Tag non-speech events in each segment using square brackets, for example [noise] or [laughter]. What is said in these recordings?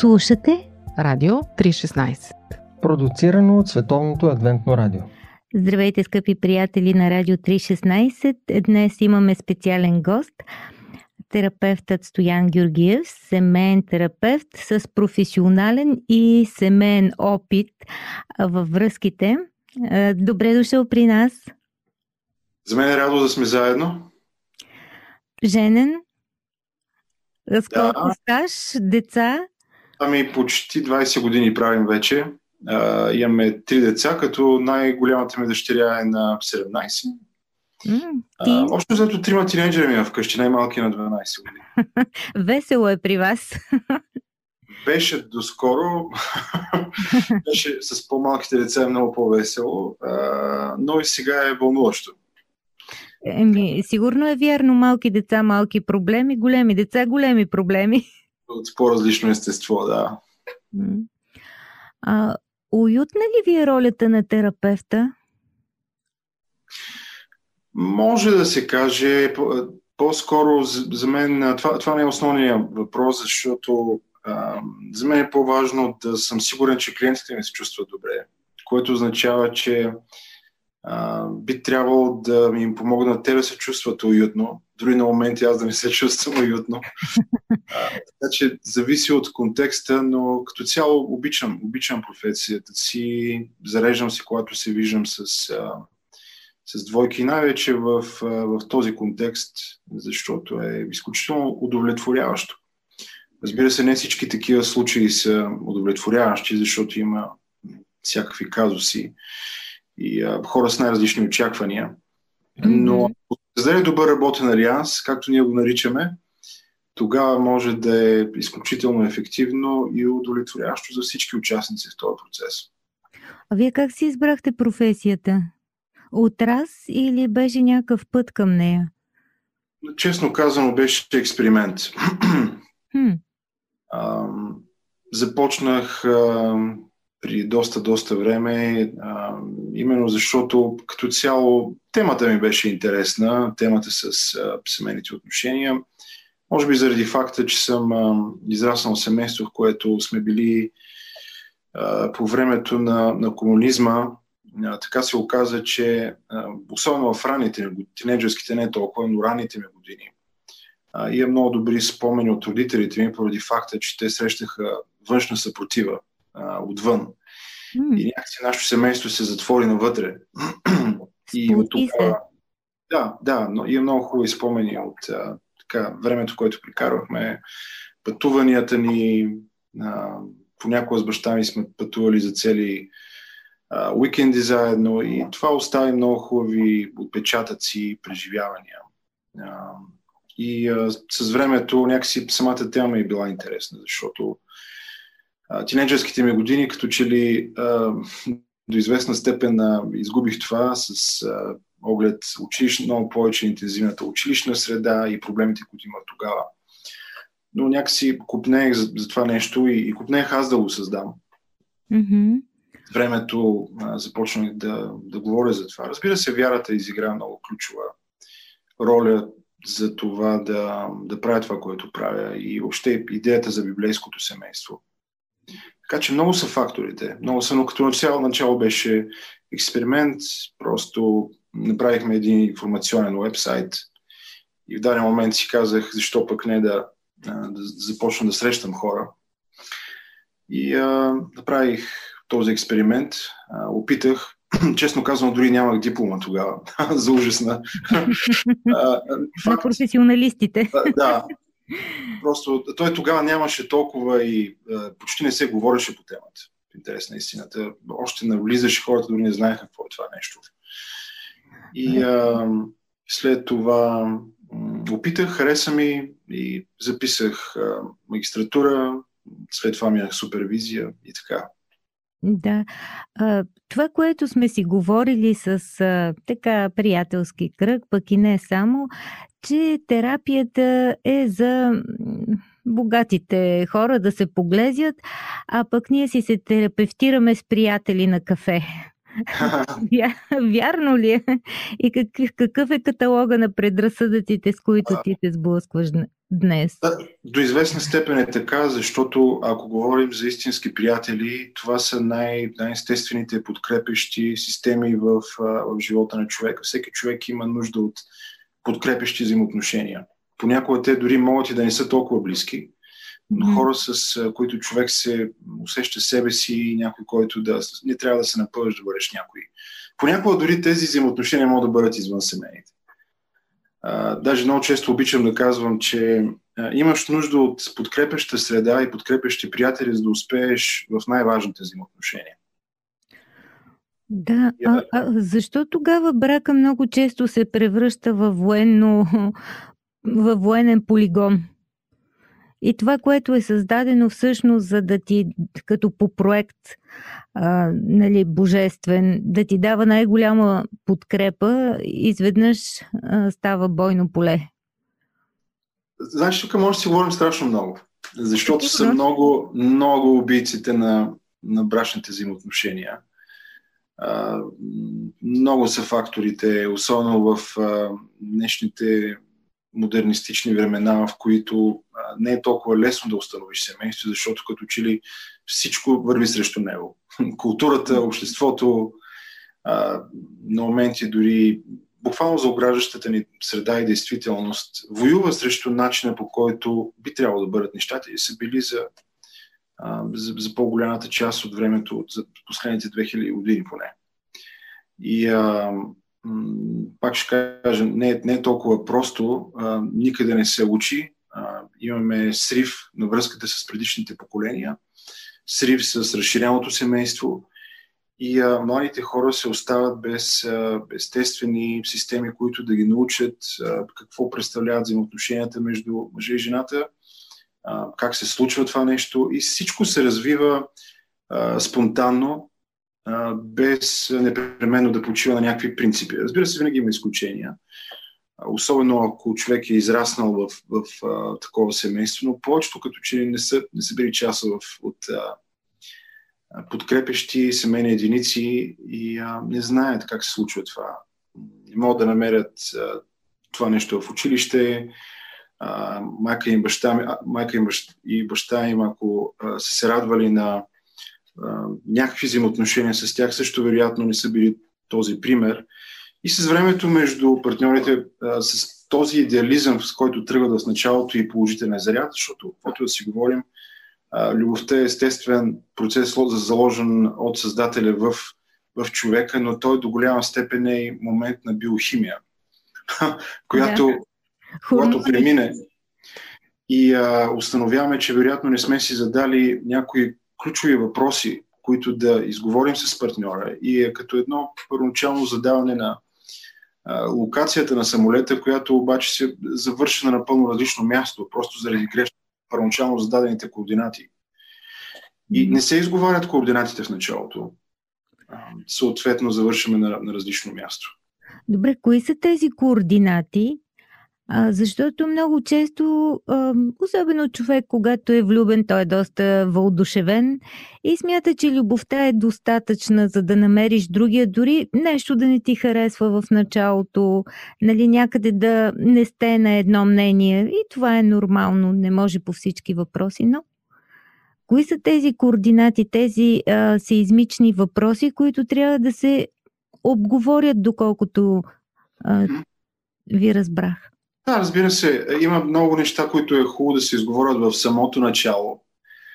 Слушате Радио 316 Продуцирано от Световното адвентно радио Здравейте, скъпи приятели на Радио 316. Днес имаме специален гост терапевтът Стоян Георгиев, семейен терапевт с професионален и семейен опит във връзките. Добре дошъл при нас. За мен е радо да сме заедно. Женен? С колко да. стаж? Деца? Ами почти 20 години правим вече. А, имаме три деца, като най-голямата ми дъщеря е на 17. Mm, ти... а, общо зато трима тинейджери ми вкъщи, най-малки на 12 години. [laughs] Весело е при вас. [laughs] Беше доскоро. [laughs] Беше с по-малките деца е много по-весело, а, но и сега е вълнуващо. Еми, сигурно е вярно, малки деца, малки проблеми, големи деца, големи проблеми. От по-различно естество, да. А, уютна ли ви е ролята на терапевта? Може да се каже, по-скоро за мен това, това не е основният въпрос, защото а, за мен е по-важно да съм сигурен, че клиентите ми се чувстват добре, което означава, че а, би трябвало да ми им помогнат те да се чувстват уютно, дори на моменти аз да не се чувствам уютно. А, така че зависи от контекста, но като цяло обичам, обичам професията си, зареждам се, когато се виждам с, а, с двойки, най-вече в, в този контекст, защото е изключително удовлетворяващо. Разбира се, не всички такива случаи са удовлетворяващи, защото има всякакви казуси и а, хора с най-различни очаквания. Но ако добър работен алианс, както ние го наричаме, тогава може да е изключително ефективно и удовлетворящо за всички участници в този процес. А вие как си избрахте професията? От раз или беше някакъв път към нея? Честно казано, беше експеримент. Hmm. А, започнах а, при доста, доста време, а, именно защото като цяло темата ми беше интересна, темата с а, семейните отношения. Може би заради факта, че съм а, израснал в семейство, в което сме били а, по времето на, на комунизма, а, така се оказа, че а, особено в ранните ми, тинейджерските не толкова, но ранните ми години, а, имам много добри спомени от родителите ми, поради факта, че те срещаха външна съпротива а, отвън. Mm. И някакси нашето семейство се затвори навътре. [clears throat] и от това... Да, да, но има много хубави спомени от а, така, времето, което прикарвахме, пътуванията ни, а, понякога с баща ми сме пътували за цели а, уикенди заедно и това остави много хубави отпечатъци, преживявания. А, и а, с времето някакси самата тема ми е била интересна, защото тинейджерските ми години, като че ли а, до известна степен а, изгубих това с а, оглед училищ, много повече интензивната училищна среда и проблемите, които имах тогава. Но някакси купнех за, за това нещо и, и купнех аз да го създам. Mm-hmm. Времето а, започнах да, да говоря за това. Разбира се, вярата изигра много ключова роля за това да, да правя това, което правя и въобще идеята за библейското семейство. Така че много са факторите. Много са, но като начало, начало беше експеримент. Просто направихме един информационен вебсайт и в даден момент си казах, защо пък не да, да започна да срещам хора. И а, направих този експеримент. А, опитах. [clears throat] Честно казвам, дори нямах диплома тогава. [laughs] За ужасна. [laughs] На професионалистите. Да, Просто той тогава нямаше толкова и а, почти не се говореше по темата. В интерес на истината. Още навлизаше хората, дори не знаеха какво е това нещо. И а, след това опитах, хареса ми и записах а, магистратура, след това ми супервизия и така. Да. Това, което сме си говорили с така приятелски кръг, пък и не само, че терапията е за богатите хора да се поглезят, а пък ние си се терапевтираме с приятели на кафе. [laughs] Вярно ли е? И какъв, какъв е каталога на предразсъдъците, с които ти се сблъскваш днес? До известна степен е така, защото ако говорим за истински приятели, това са най- най-естествените подкрепещи системи в, в живота на човека. Всеки човек има нужда от подкрепещи взаимоотношения. Понякога те дори могат и да не са толкова близки, но хора, с които човек се усеща себе си, някой, който да не трябва да се напълваш да бъдеш някой. Понякога дори тези взаимоотношения могат да бъдат извън семейните. Даже много често обичам да казвам, че имаш нужда от подкрепеща среда и подкрепещи приятели, за да успееш в най-важните взаимоотношения. Да, а, а защо тогава брака много често се превръща във военно, [laughs] във военен полигон? И това, което е създадено всъщност за да ти, като по проект, а, нали, божествен, да ти дава най-голяма подкрепа, изведнъж а, става бойно поле. Знаеш, тук може да си говорим страшно много. Защото са много, много убийците на, на брачните взаимоотношения. А, много са факторите, особено в а, днешните модернистични времена, в които не е толкова лесно да установиш семейство, защото като че ли всичко върви срещу него. [laughs] Културата, обществото, на моменти дори буквално за ограждащата ни среда и действителност воюва срещу начина по който би трябвало да бъдат нещата и са били за, за, за по-голямата част от времето, за последните 2000 години поне. И а, пак ще кажа, не, не е толкова просто, а, никъде не се учи. А, имаме срив на връзката с предишните поколения, срив с разширеното семейство и а, младите хора се остават без а, естествени системи, които да ги научат а, какво представляват взаимоотношенията между мъжа и жената, а, как се случва това нещо и всичко се развива а, спонтанно, без непременно да почива на някакви принципи. Разбира се, винаги има изключения. Особено ако човек е израснал в, в, в такова семейство, но повечето като че не са, не са били част в, от а, подкрепещи семейни единици и а, не знаят как се случва това. Не могат да намерят а, това нещо в училище. А, майка, им баща, майка им баща, и баща им, ако а, са се радвали на някакви взаимоотношения с тях също вероятно не са били този пример. И с времето между партньорите, с този идеализъм, с който тръгва в началото и положителен заряд, защото, каквото да си говорим, любовта е естествен процес, заложен от Създателя в, в човека, но той до голяма степен е и момент на биохимия, [laughs] която, да. когато премине и а, установяваме, че вероятно не сме си задали някои ключови въпроси, които да изговорим с партньора и е като едно първоначално задаване на а, локацията на самолета, която обаче се завърши на напълно различно място, просто заради грешно първоначално зададените координати. И не се изговарят координатите в началото. А, съответно, завършваме на, на различно място. Добре, кои са тези координати а, защото много често, а, особено човек, когато е влюбен, той е доста въодушевен и смята, че любовта е достатъчна, за да намериш другия, дори нещо да не ти харесва в началото, нали, някъде да не сте на едно мнение. И това е нормално, не може по всички въпроси, но кои са тези координати, тези а, сеизмични въпроси, които трябва да се обговорят, доколкото а, ви разбрах? Да, разбира се. Има много неща, които е хубаво да се изговорят в самото начало.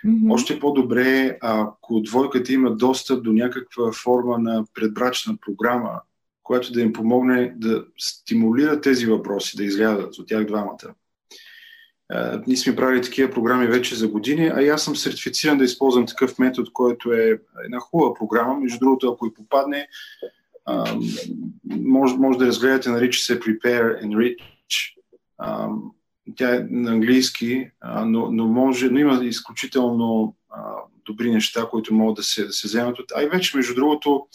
Mm-hmm. Още по-добре, ако двойката има достъп до някаква форма на предбрачна програма, която да им помогне да стимулира тези въпроси, да излязат от тях двамата. Ние сме правили такива програми вече за години, а и аз съм сертифициран да използвам такъв метод, който е една хубава програма. Между другото, ако и попадне, може, може да разгледате, нарича се Prepare and Reach а, тя е на английски, а, но, но, може, но има изключително а, добри неща, които могат да се, да се вземат. А и вече, между другото,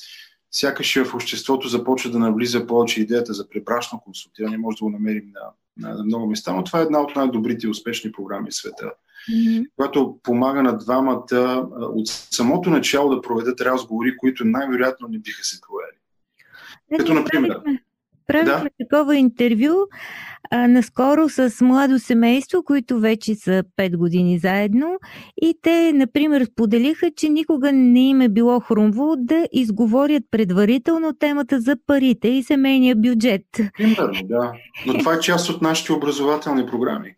сякаш в обществото започва да навлиза повече идеята за препрашно консултиране. Може да го намерим на, на, на много места, но това е една от най-добрите и успешни програми в света. Mm-hmm. Която помага на двамата от самото начало да проведат разговори, които най-вероятно не биха се провели. Като, например, Правихме да. такова интервю а, наскоро с младо семейство, които вече са 5 години заедно и те, например, споделиха, че никога не им е било хрумво да изговорят предварително темата за парите и семейния бюджет. Примерно, да. Но това е част от нашите образователни програми.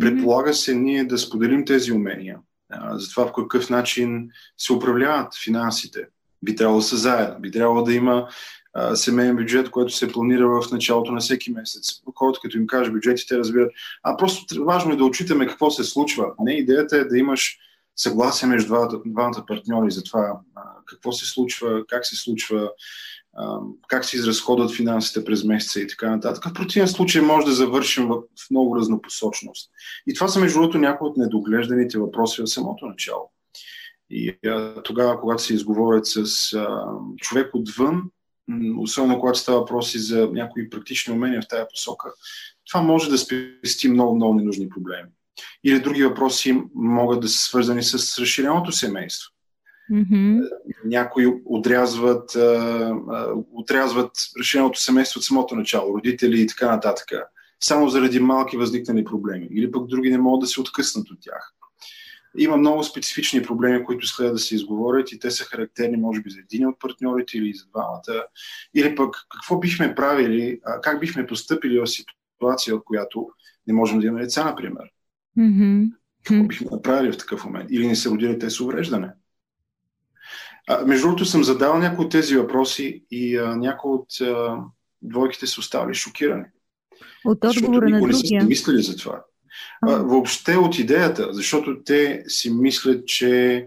Предполага се ние да споделим тези умения, а, за това в какъв начин се управляват финансите. Би трябвало да са заедно, би трябвало да има семейен бюджет, който се планира в началото на всеки месец. Хората, като им кажа бюджети, те разбират. А просто важно е да отчитаме какво се случва. Не, идеята е да имаш съгласие между двамата, партньори за това а, какво се случва, как се случва, а, как се изразходват финансите през месеца и така нататък. В противен случай може да завършим в, в много разнопосочност. И това са, между другото, някои от недоглежданите въпроси в самото начало. И а, тогава, когато се изговорят с а, човек отвън, особено когато става въпроси за някои практични умения в тази посока, това може да спести много, много ненужни проблеми. Или други въпроси могат да са свързани с разширеното семейство. Mm-hmm. Някои отрязват, отрязват разширеното семейство от самото начало, родители и така нататък, само заради малки възникнали проблеми. Или пък други не могат да се откъснат от тях. Има много специфични проблеми, които следва да се изговорят и те са характерни, може би, за един от партньорите или за двамата. Или пък какво бихме правили, как бихме поступили в ситуация, в която не можем да имаме деца, например. Mm-hmm. Какво бихме направили в такъв момент? Или не се родили те с увреждане? А, между другото съм задал някои от тези въпроси и а, някои от а, двойките са оставали шокирани. От отговора на другия. не са мислили за това а, въобще от идеята, защото те си мислят, че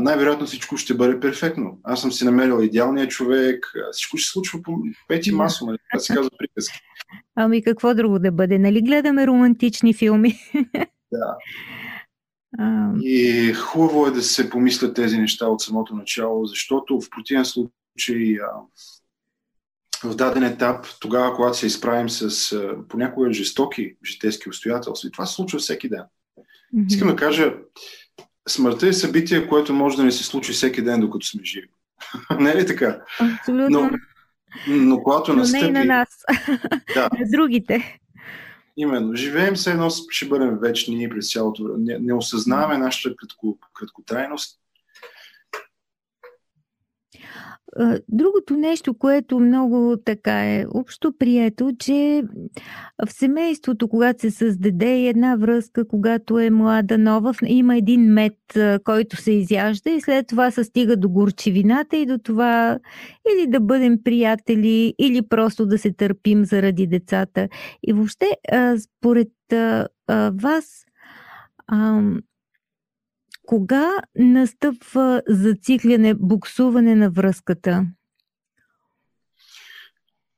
най-вероятно всичко ще бъде перфектно. Аз съм си намерил идеалния човек, всичко ще се случва по пети масо, нали? Това се казва приказки. Ами какво друго да бъде? Нали гледаме романтични филми? [laughs] Да. И хубаво е да се помислят тези неща от самото начало, защото в противен случай а, в даден етап, тогава, когато се изправим с понякога жестоки житейски обстоятелства, и това се случва всеки ден. Mm-hmm. Искам да кажа, смъртта е събитие, което може да не се случи всеки ден, докато сме живи. [laughs] не е ли така? Абсолютно. Но, но когато но настъпи... не и на нас, [laughs] да. на другите. Именно. Живеем се едно, ще бъдем вечни през цялото време. Не, не осъзнаваме нашата кратко, краткотрайност Другото нещо, което много така е общо прието, че в семейството, когато се създаде една връзка, когато е млада, нова, има един мед, който се изяжда и след това се стига до горчивината и до това или да бъдем приятели, или просто да се търпим заради децата. И въобще, според вас, кога настъпва зацикляне, буксуване на връзката?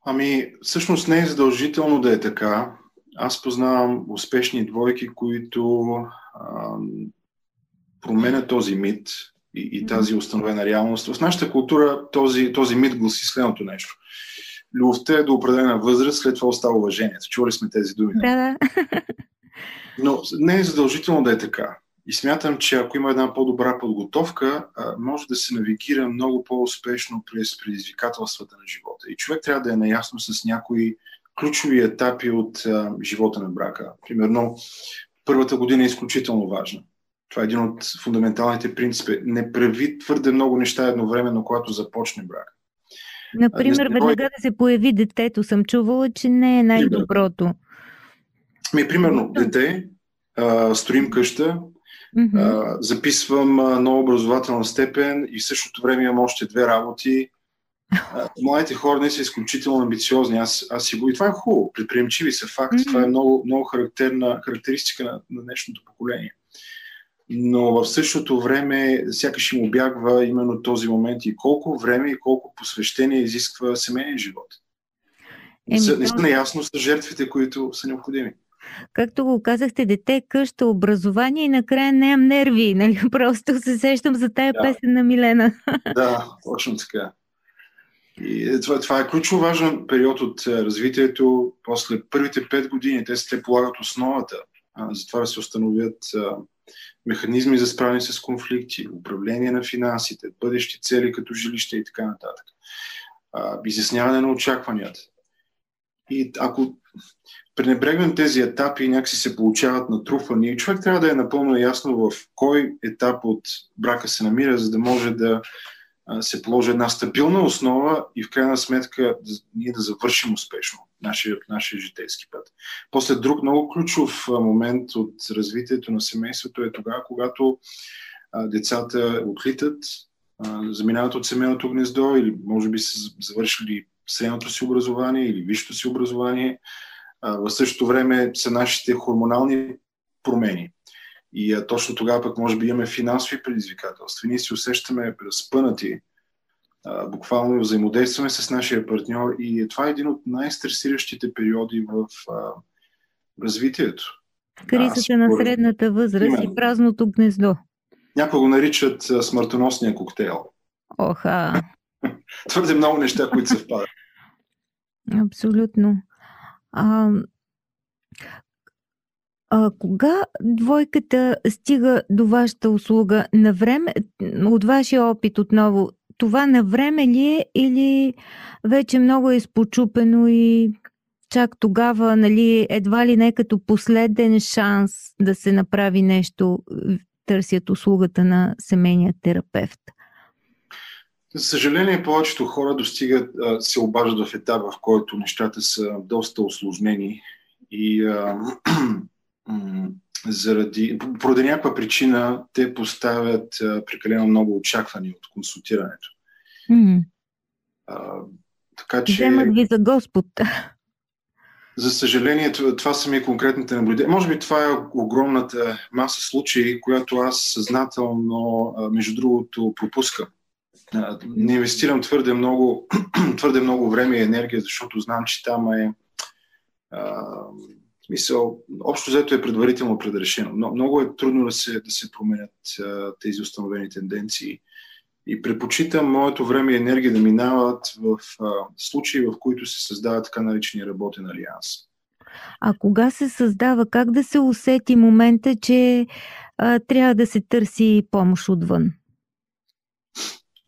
Ами, всъщност не е задължително да е така. Аз познавам успешни двойки, които а, променят този мит и, и тази установена реалност. В нашата култура този, този мит гласи следното нещо. Любовта е до определена възраст, след това остава уважението. Чували сме тези думи. Да, да. Но не е задължително да е така. И смятам, че ако има една по-добра подготовка, може да се навигира много по-успешно през предизвикателствата на живота. И човек трябва да е наясно с някои ключови етапи от живота на брака. Примерно, първата година е изключително важна. Това е един от фундаменталните принципи. Не прави твърде много неща едновременно, когато започне брак. Например, веднага да се появи детето, съм чувала, че не е най-доброто. Ми, примерно, дете, а, строим къща, Mm-hmm. А, записвам а, нова образователна степен и в същото време имам още две работи. А, младите хора не са изключително амбициозни. Аз, аз си го... И това е хубаво. Предприемчиви са факт. Mm-hmm. Това е много, много характерна характеристика на, на днешното поколение. Но в същото време сякаш им обягва именно този момент и колко време и колко посвещение изисква семейния живот. Не са, не са наясно с жертвите, които са необходими както го казахте, дете, къща, образование и накрая нямам нерви. Нали? [laughs] Просто се сещам за тая да. песен на Милена. [laughs] Да, точно така. И това, това е ключово важен период от развитието. После първите пет години те, те полагат основата а, за това да се установят а, механизми за справяне с конфликти, управление на финансите, бъдещи цели като жилище и така нататък. А, изясняване на очакванията. И ако пренебрегнем тези етапи и някакси се получават натрупвания, и човек трябва да е напълно ясно в кой етап от брака се намира, за да може да се положи една стабилна основа и в крайна сметка ние да завършим успешно нашия, нашия житейски път. После друг много ключов момент от развитието на семейството е тогава, когато децата отлитат, заминават от семейното гнездо или може би са завършили средното си образование или висшето си образование. В същото време са нашите хормонални промени. И а, точно тогава пък може би имаме финансови предизвикателства. Ние се усещаме разпънати, а, буквално взаимодействаме с нашия партньор и това е един от най-стресиращите периоди в а, развитието. Кризата на средната възраст Именно. и празното гнездо. Някои го наричат смъртоносния коктейл. Оха. [laughs] Твърде много неща, които се впадат. Абсолютно. А, а, кога двойката стига до вашата услуга? На време, от вашия опит отново, това на време ли е или вече много е изпочупено и чак тогава, нали, едва ли не като последен шанс да се направи нещо, търсят услугата на семейния терапевт? За съжаление, повечето хора достигат, се обаждат в етап, в който нещата са доста осложнени и а, [clears throat] заради, поради някаква причина те поставят а, прекалено много очаквания от консултирането. Mm. А, така че. Вземат ви за Господ. За съжаление, това са ми конкретните наблюдения. Може би това е огромната маса случаи, която аз съзнателно, между другото, пропускам. Не инвестирам твърде много, [clears throat] твърде много време и енергия, защото знам, че там е смисъл, общо взето е предварително предрешено. Но, много е трудно да се, да се променят а, тези установени тенденции. И предпочитам моето време и енергия да минават в а, случаи, в които се създава така наречения работен алианс. А кога се създава, как да се усети момента, че а, трябва да се търси помощ отвън?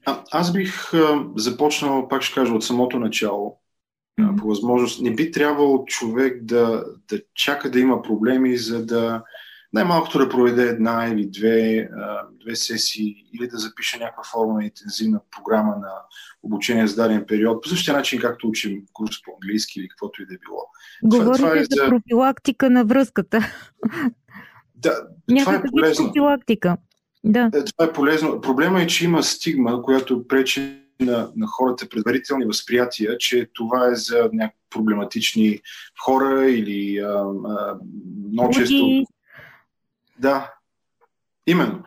А, аз бих а, започнал, пак ще кажа, от самото начало mm-hmm. по възможност. Не би трябвало човек да, да чака да има проблеми, за да най-малкото да проведе една или две, две сесии или да запише някаква форма на интензивна програма на обучение за даден период, по същия начин, както учим курс по английски или каквото и да било. Говорите това, това е за, профилактика на връзката. Да, това е полезно. профилактика. Да. Е, това е полезно. Проблема е, че има стигма, която пречи на, на хората предварителни възприятия, че това е за някакви проблематични хора или а, а, много често. Да, именно.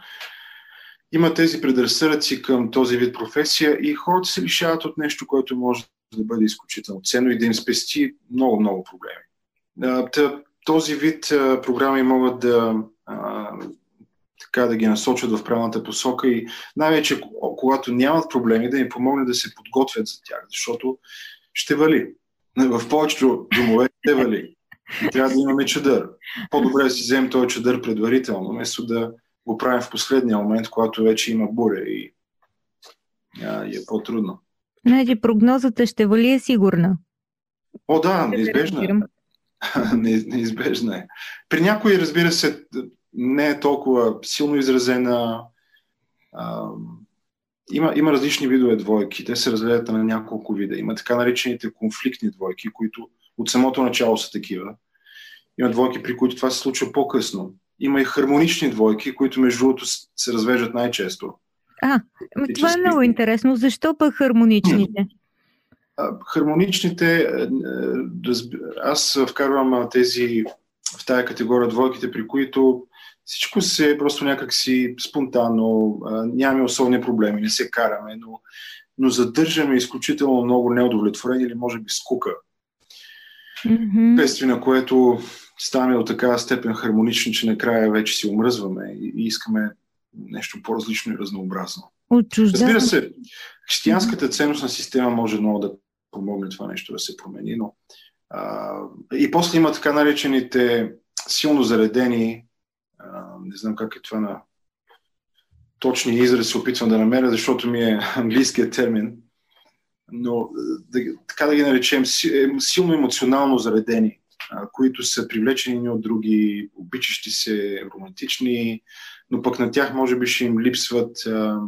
Има тези предразсъдъци към този вид професия и хората се лишават от нещо, което може да бъде изключително ценно и да им спести много, много проблеми. Този вид програми могат да така да ги насочат в правилната посока и най-вече когато нямат проблеми да им помогне да се подготвят за тях, защото ще вали. В повечето домове ще вали. И трябва да имаме чадър. По-добре да си вземем този чадър предварително, вместо да го правим в последния момент, когато вече има буря и, а, и е по-трудно. Значи прогнозата ще вали е сигурна. О, да, неизбежна е. [laughs] неизбежна е. При някои, разбира се, не е толкова силно изразена. А, има, има различни видове двойки. Те се разгледат на няколко вида. Има така наречените конфликтни двойки, които от самото начало са такива. Има двойки, при които това се случва по-късно. Има и хармонични двойки, които между другото се развеждат най-често. А, това е много интересно. Защо пък хармоничните? Хармоничните, е, е, аз вкарвам тези в тая категория двойките, при които всичко се е просто някакси спонтанно, нямаме особени проблеми, не се караме, но, но задържаме изключително много неудовлетворение или може би скука. Mm-hmm. на което ставаме от такава степен хармонични, че накрая вече си омръзваме и, искаме нещо по-различно и разнообразно. Отчуждава. Разбира се, християнската ценностна система може много да помогне това нещо да се промени, но а, и после има така наречените силно заредени, а, не знам как е това на точния израз се опитвам да намеря, защото ми е английският термин, но да, така да ги наречем е, силно емоционално заредени, а, които са привлечени от други, обичащи се, романтични, но пък на тях може би ще им липсват а,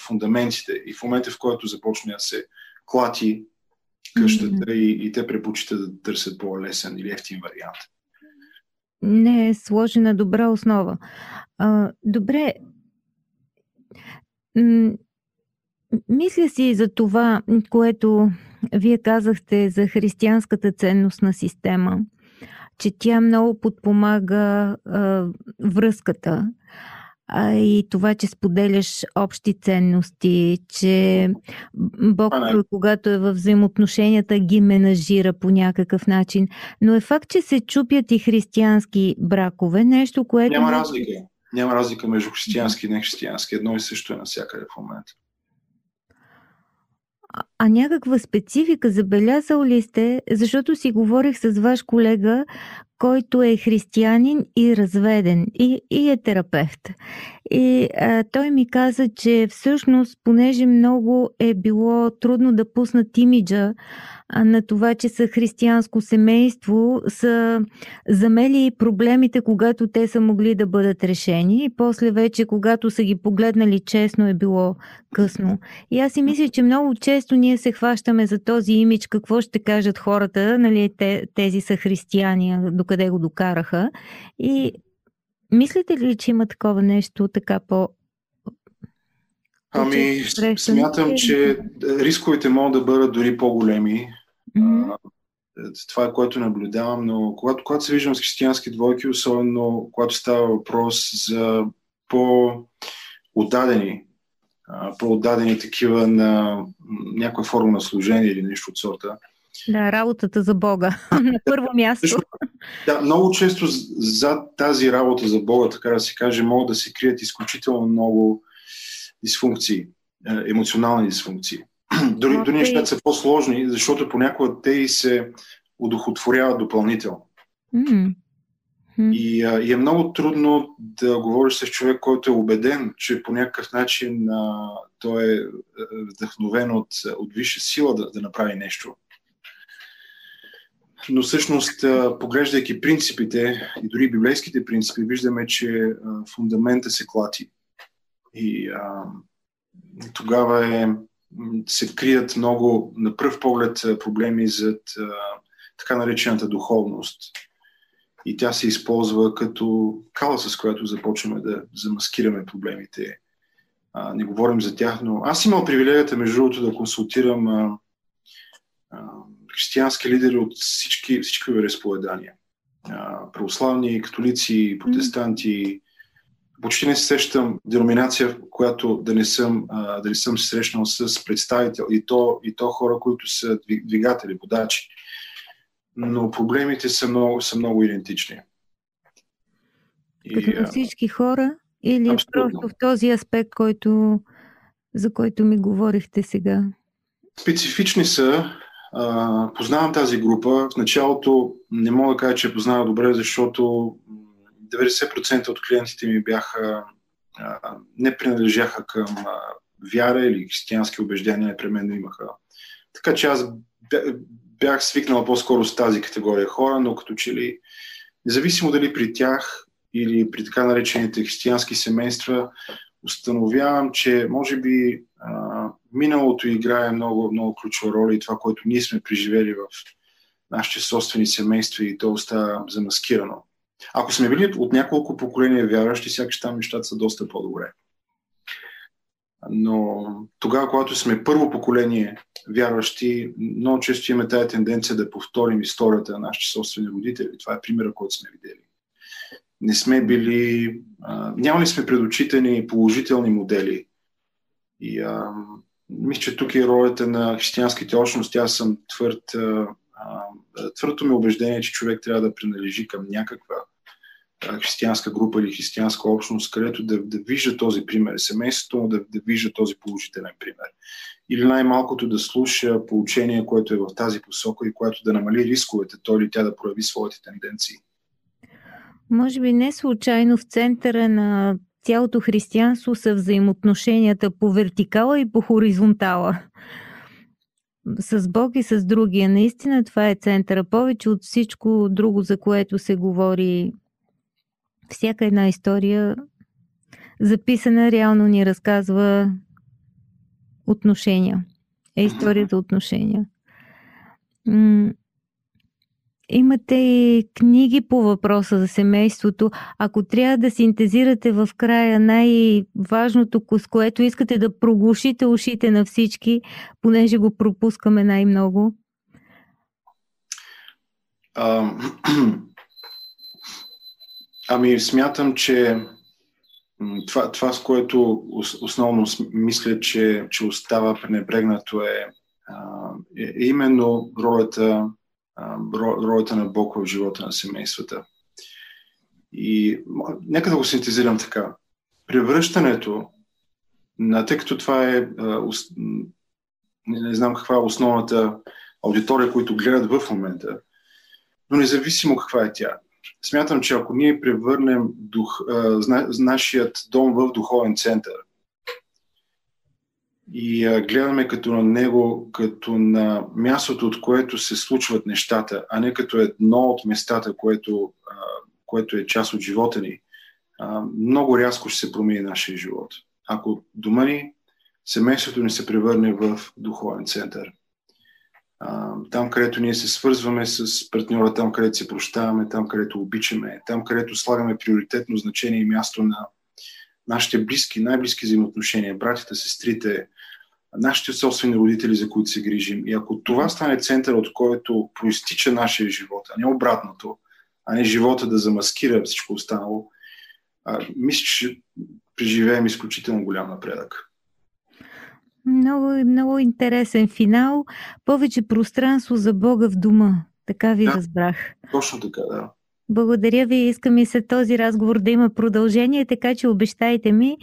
фундаментите. И в момента, в който започне да се клати къщата mm-hmm. и, и те предпочитат да търсят по-лесен или ефтин вариант. Не е сложена добра основа. А, добре. М- мисля си за това, което вие казахте за християнската ценностна система, че тя много подпомага а, връзката а и това, че споделяш общи ценности, че Бог, а, когато е във взаимоотношенията, ги менажира по някакъв начин. Но е факт, че се чупят и християнски бракове, нещо, което... Няма разлика. Няма разлика между християнски и нехристиянски. Едно и също е навсякъде в момента. А някаква специфика забелязал ли сте, защото си говорих с ваш колега, който е християнин и разведен и, и е терапевт. И а, той ми каза, че всъщност, понеже много е било трудно да пуснат имиджа а, на това, че са християнско семейство, са замели проблемите, когато те са могли да бъдат решени и после вече, когато са ги погледнали честно, е било късно. И аз си мисля, че много често ние се хващаме за този имидж, какво ще кажат хората, нали, те, тези са християни, докъде го докараха. И Мислите ли, че има такова нещо така по... Ами, смятам, че рисковете могат да бъдат дори по-големи. Mm-hmm. Това е което наблюдавам, но когато, когато се виждам с християнски двойки, особено когато става въпрос за по-отдадени, по-отдадени такива на някаква форма на служение или нещо от сорта, да, работата за Бога [laughs] на първо място. Да, много често зад тази работа за Бога, така да се каже, могат да се крият изключително много дисфункции, е, емоционални дисфункции. [clears throat] Дори, okay. дори нещата са по-сложни, защото понякога те и се удохотворяват допълнително. Mm-hmm. И, а, и е много трудно да говориш с човек, който е убеден, че по някакъв начин а, той е вдъхновен от, от висша сила да, да направи нещо но всъщност, поглеждайки принципите и дори библейските принципи, виждаме, че фундамента се клати. И а, тогава е, се крият много, на пръв поглед, проблеми зад така наречената духовност. И тя се използва като кала, с която започваме да замаскираме проблемите. А, не говорим за тях, но аз имам привилегията, между другото, да консултирам а, а, християнски лидери от всички, всички вероисповедания. Православни, католици, протестанти. Почти не се срещам деноминация, в която да не съм, да не съм се срещнал с представител и то, и то хора, които са двигатели, водачи. Но проблемите са много, са много идентични. Като на всички хора или абсолютно. просто в този аспект, който, за който ми говорихте сега? Специфични са, познавам тази група. В началото не мога да кажа, че я познава добре, защото 90% от клиентите ми бяха а, не принадлежаха към а, вяра или християнски убеждения, непременно имаха. Така че аз бях свикнал по-скоро с тази категория хора, но като че ли, независимо дали при тях или при така наречените християнски семейства, установявам, че може би а, миналото играе много, много ключова роля и това, което ние сме преживели в нашите собствени семейства и то остава замаскирано. Ако сме били от няколко поколения вярващи, сякаш там нещата са доста по-добре. Но тогава, когато сме първо поколение вярващи, много често имаме тази тенденция да повторим историята на нашите собствени родители. Това е примера, който сме видели. Не сме били, а, нямали сме пред очите ни положителни модели. И а, мисля, че тук е ролята на християнските общности. Аз съм твърд, твърдото ми убеждение, че човек трябва да принадлежи към някаква християнска група или християнска общност, където да, да вижда този пример, семейството му да, да вижда този положителен пример. Или най-малкото да слуша получение, което е в тази посока и което да намали рисковете, той или тя да прояви своите тенденции. Може би не случайно в центъра на цялото християнство са взаимоотношенията по вертикала и по хоризонтала. С Бог и с другия. Наистина това е центъра. Повече от всичко друго, за което се говори, всяка една история записана реално ни разказва отношения. Е историята отношения. Имате и книги по въпроса за семейството. Ако трябва да синтезирате в края най-важното, с което искате да проглушите ушите на всички, понеже го пропускаме най-много. А, [clears throat] ами, смятам, че това, това, с което основно мисля, че, че остава пренебрегнато е, е, е именно ролята ролята на Бог в живота на семействата. И нека да го синтезирам така. Превръщането на, тъй като това е, не знам каква е основната аудитория, които гледат в момента, но независимо каква е тя, смятам, че ако ние превърнем дух, нашият дом в духовен център, и а, гледаме като на него, като на мястото, от което се случват нещата, а не като едно от местата, което, а, което е част от живота ни, а, много рязко ще се промени нашия живот. Ако дома ни, семейството ни се превърне в духовен център. Там, където ние се свързваме с партньора, там, където се прощаваме, там, където обичаме, там, където слагаме приоритетно значение и място на нашите близки, най-близки взаимоотношения, братята, сестрите, нашите собствени родители, за които се грижим. И ако това стане център, от който проистича нашия живот, а не обратното, а не живота да замаскира всичко останало, а, мисля, че преживеем изключително голям напредък. Много, много интересен финал. Повече пространство за Бога в дома. Така ви да, разбрах. Точно така, да. Благодаря ви. Искам и след този разговор да има продължение, така че обещайте ми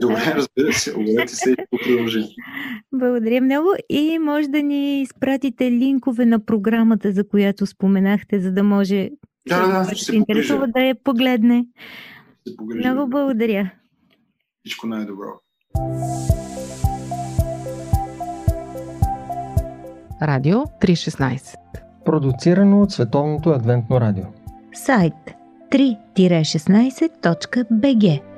Добре, разбира се. Обърнете се и по приложение. Благодаря много и може да ни изпратите линкове на програмата, за която споменахте, за да може да, да, ще се интересува да я погледне. Се много благодаря. Всичко най-добро. Радио 316 Продуцирано от Световното адвентно радио Сайт 3-16.bg